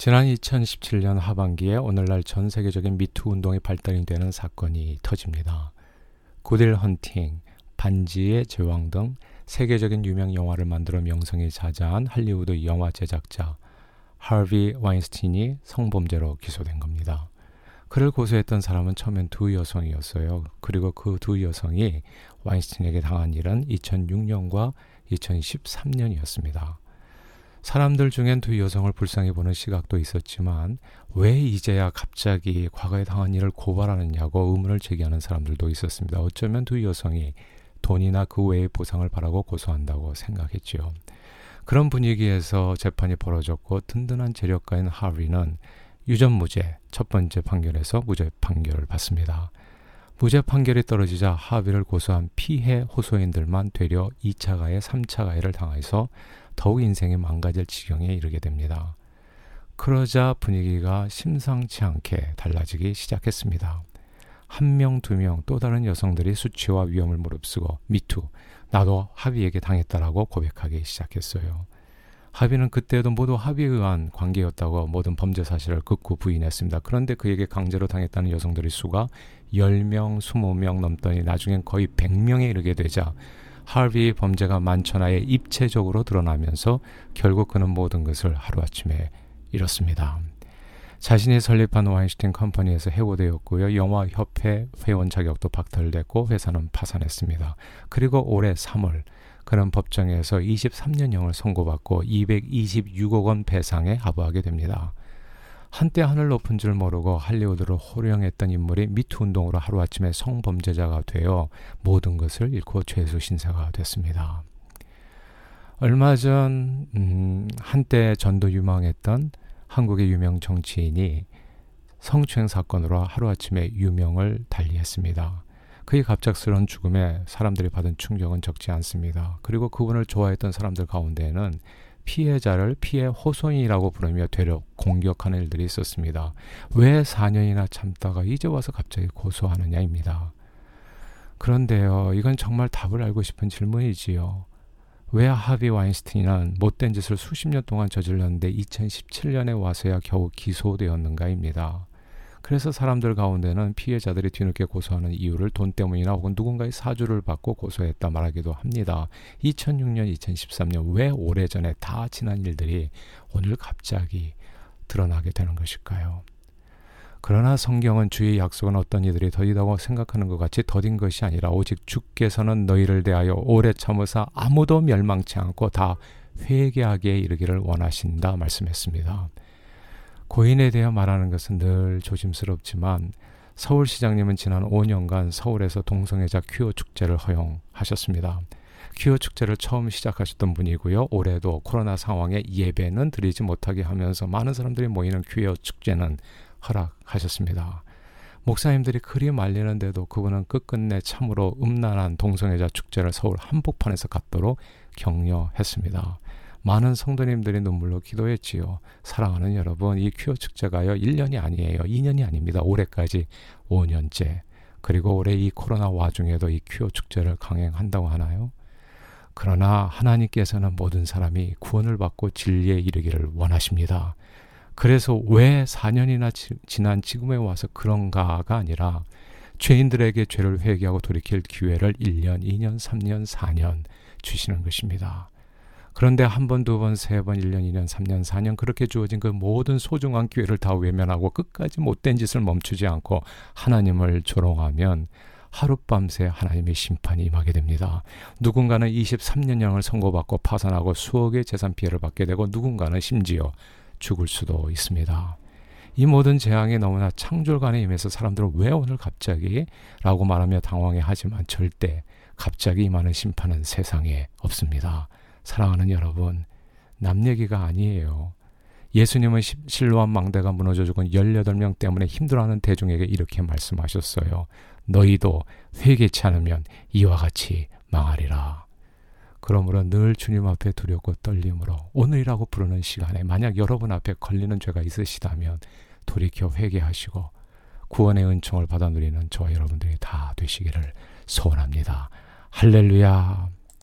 지난 2017년 하반기에 오늘날 전 세계적인 미투 운동이 발달이 되는 사건이 터집니다. 구딜 헌팅, 반지의 제왕 등 세계적인 유명 영화를 만들어 명성이 자자한 할리우드 영화 제작자 하비 와인스틴이 성범죄로 기소된 겁니다. 그를 고소했던 사람은 처음엔 두 여성이었어요. 그리고 그 두 여성이 와인스틴에게 당한 일은 2006년과 2013년이었습니다. 사람들 중엔 두 여성을 불쌍히 보는 시각도 있었지만 왜 이제야 갑자기 과거에 당한 일을 고발하느냐고 의문을 제기하는 사람들도 있었습니다. 어쩌면 두 여성이 돈이나 그 외의 보상을 바라고 고소한다고 생각했지요. 그런 분위기에서 재판이 벌어졌고 든든한 재력가인 하리는 유전 무죄 첫 번째 판결에서 무죄 판결을 받습니다. 무죄 판결이 떨어지자 하비를 고소한 피해 호소인들만 되려 2차 가해, 3차 가해를 당해서 더욱 인생이 망가질 지경에 이르게 됩니다. 그러자 분위기가 심상치 않게 달라지기 시작했습니다. 한 명, 두 명 또 다른 여성들이 수치와 위험을 무릅쓰고 미투, 나도 하비에게 당했다라고 고백하기 시작했어요. 하비는 그때도 모두 하비에 의한 관계였다고 모든 범죄 사실을 극구 부인했습니다. 그런데 그에게 강제로 당했다는 여성들의 수가 10명, 20명 넘더니 나중엔 거의 100명에 이르게 되자 하비 범죄가 만천하에 입체적으로 드러나면서 결국 그는 모든 것을 하루아침에 잃었습니다. 자신이 설립한 와인슈틴 컴퍼니에서 해고되었고요. 영화협회 회원 자격도 박탈됐고 회사는 파산했습니다. 그리고 올해 3월 그는 법정에서 23년형을 선고받고 226억 원 배상에 하부하게 됩니다. 한때 하늘 높은 줄 모르고 할리우드를 호령했던 인물이 미투 운동으로 하루아침에 성범죄자가 되어 모든 것을 잃고 죄수 신세가 됐습니다. 얼마 전 음, 한때 전도 유망했던 한국의 유명 정치인이 성추행 사건으로 하루아침에 유명을 달리했습니다. 그의 갑작스러운 죽음에 사람들이 받은 충격은 적지 않습니다. 그리고 그분을 좋아했던 사람들 가운데에는 피해자를 피해 호소인이라고 부르며 되려 공격하는 일들이 있었습니다. 왜 4년이나 참다가 이제 와서 갑자기 고소하느냐입니다. 그런데요, 이건 정말 답을 알고 싶은 질문이지요. 왜 하비 와인스틴은 못된 짓을 수십 년 동안 저질렀는데 2017년에 와서야 겨우 기소되었는가입니다. 그래서 사람들 가운데는 피해자들이 뒤늦게 고소하는 이유를 돈 때문이나 혹은 누군가의 사주를 받고 고소했다 말하기도 합니다. 2006년, 2013년 왜 오래전에 다 지난 일들이 오늘 갑자기 드러나게 되는 것일까요? 그러나 성경은 주의 약속은 어떤 이들이 더디다고 생각하는 것 같이 더딘 것이 아니라 오직 주께서는 너희를 대하여 오래 참으사 아무도 멸망치 않고 다 회개하게 이르기를 원하신다 말씀했습니다. 고인에 대해 말하는 것은 늘 조심스럽지만 서울시장님은 지난 5년간 서울에서 동성애자 퀴어 축제를 허용하셨습니다. 퀴어 축제를 처음 시작하셨던 분이고요. 올해도 코로나 상황에 예배는 드리지 못하게 하면서 많은 사람들이 모이는 퀴어 축제는 허락하셨습니다. 목사님들이 그리 말리는데도 그분은 끝끝내 참으로 음란한 동성애자 축제를 서울 한복판에서 갖도록 격려했습니다. 많은 성도님들이 눈물로 기도했지요. 사랑하는 여러분, 이 퀴어 축제가요, 1년이 아니에요. 2년이 아닙니다. 올해까지 5년째. 그리고 올해 이 코로나 와중에도 이 퀴어 축제를 강행한다고 하나요? 그러나 하나님께서는 모든 사람이 구원을 받고 진리에 이르기를 원하십니다. 그래서 왜 4년이나 지, 지난 지금에 와서 그런가가 아니라 죄인들에게 죄를 회개하고 돌이킬 기회를 1년, 2년, 3년, 4년 주시는 것입니다. 그런데 한 번, 두 번, 세 번, 1년, 2년, 3년, 4년 그렇게 주어진 그 모든 소중한 기회를 다 외면하고 끝까지 못된 짓을 멈추지 않고 하나님을 조롱하면 하룻밤새 하나님의 심판이 임하게 됩니다. 누군가는 23년형을 선고받고 파산하고 수억의 재산 피해를 받게 되고 누군가는 심지어 죽을 수도 있습니다. 이 모든 재앙이 너무나 창졸간에 임해서 사람들은 왜 오늘 갑자기 라고 말하며 당황해 하지만 절대 갑자기 임하는 심판은 세상에 없습니다. 사랑하는 여러분, 남 얘기가 아니에요. 예수님은 실로암 망대가 무너져 죽은 18명 때문에 힘들어하는 대중에게 이렇게 말씀하셨어요. 너희도 회개치 않으면 이와 같이 망하리라. 그러므로 늘 주님 앞에 두렵고 떨림으로 오늘이라고 부르는 시간에 만약 여러분 앞에 걸리는 죄가 있으시다면 돌이켜 회개하시고 구원의 은총을 받아 누리는 저와 여러분들이 다 되시기를 소원합니다. 할렐루야.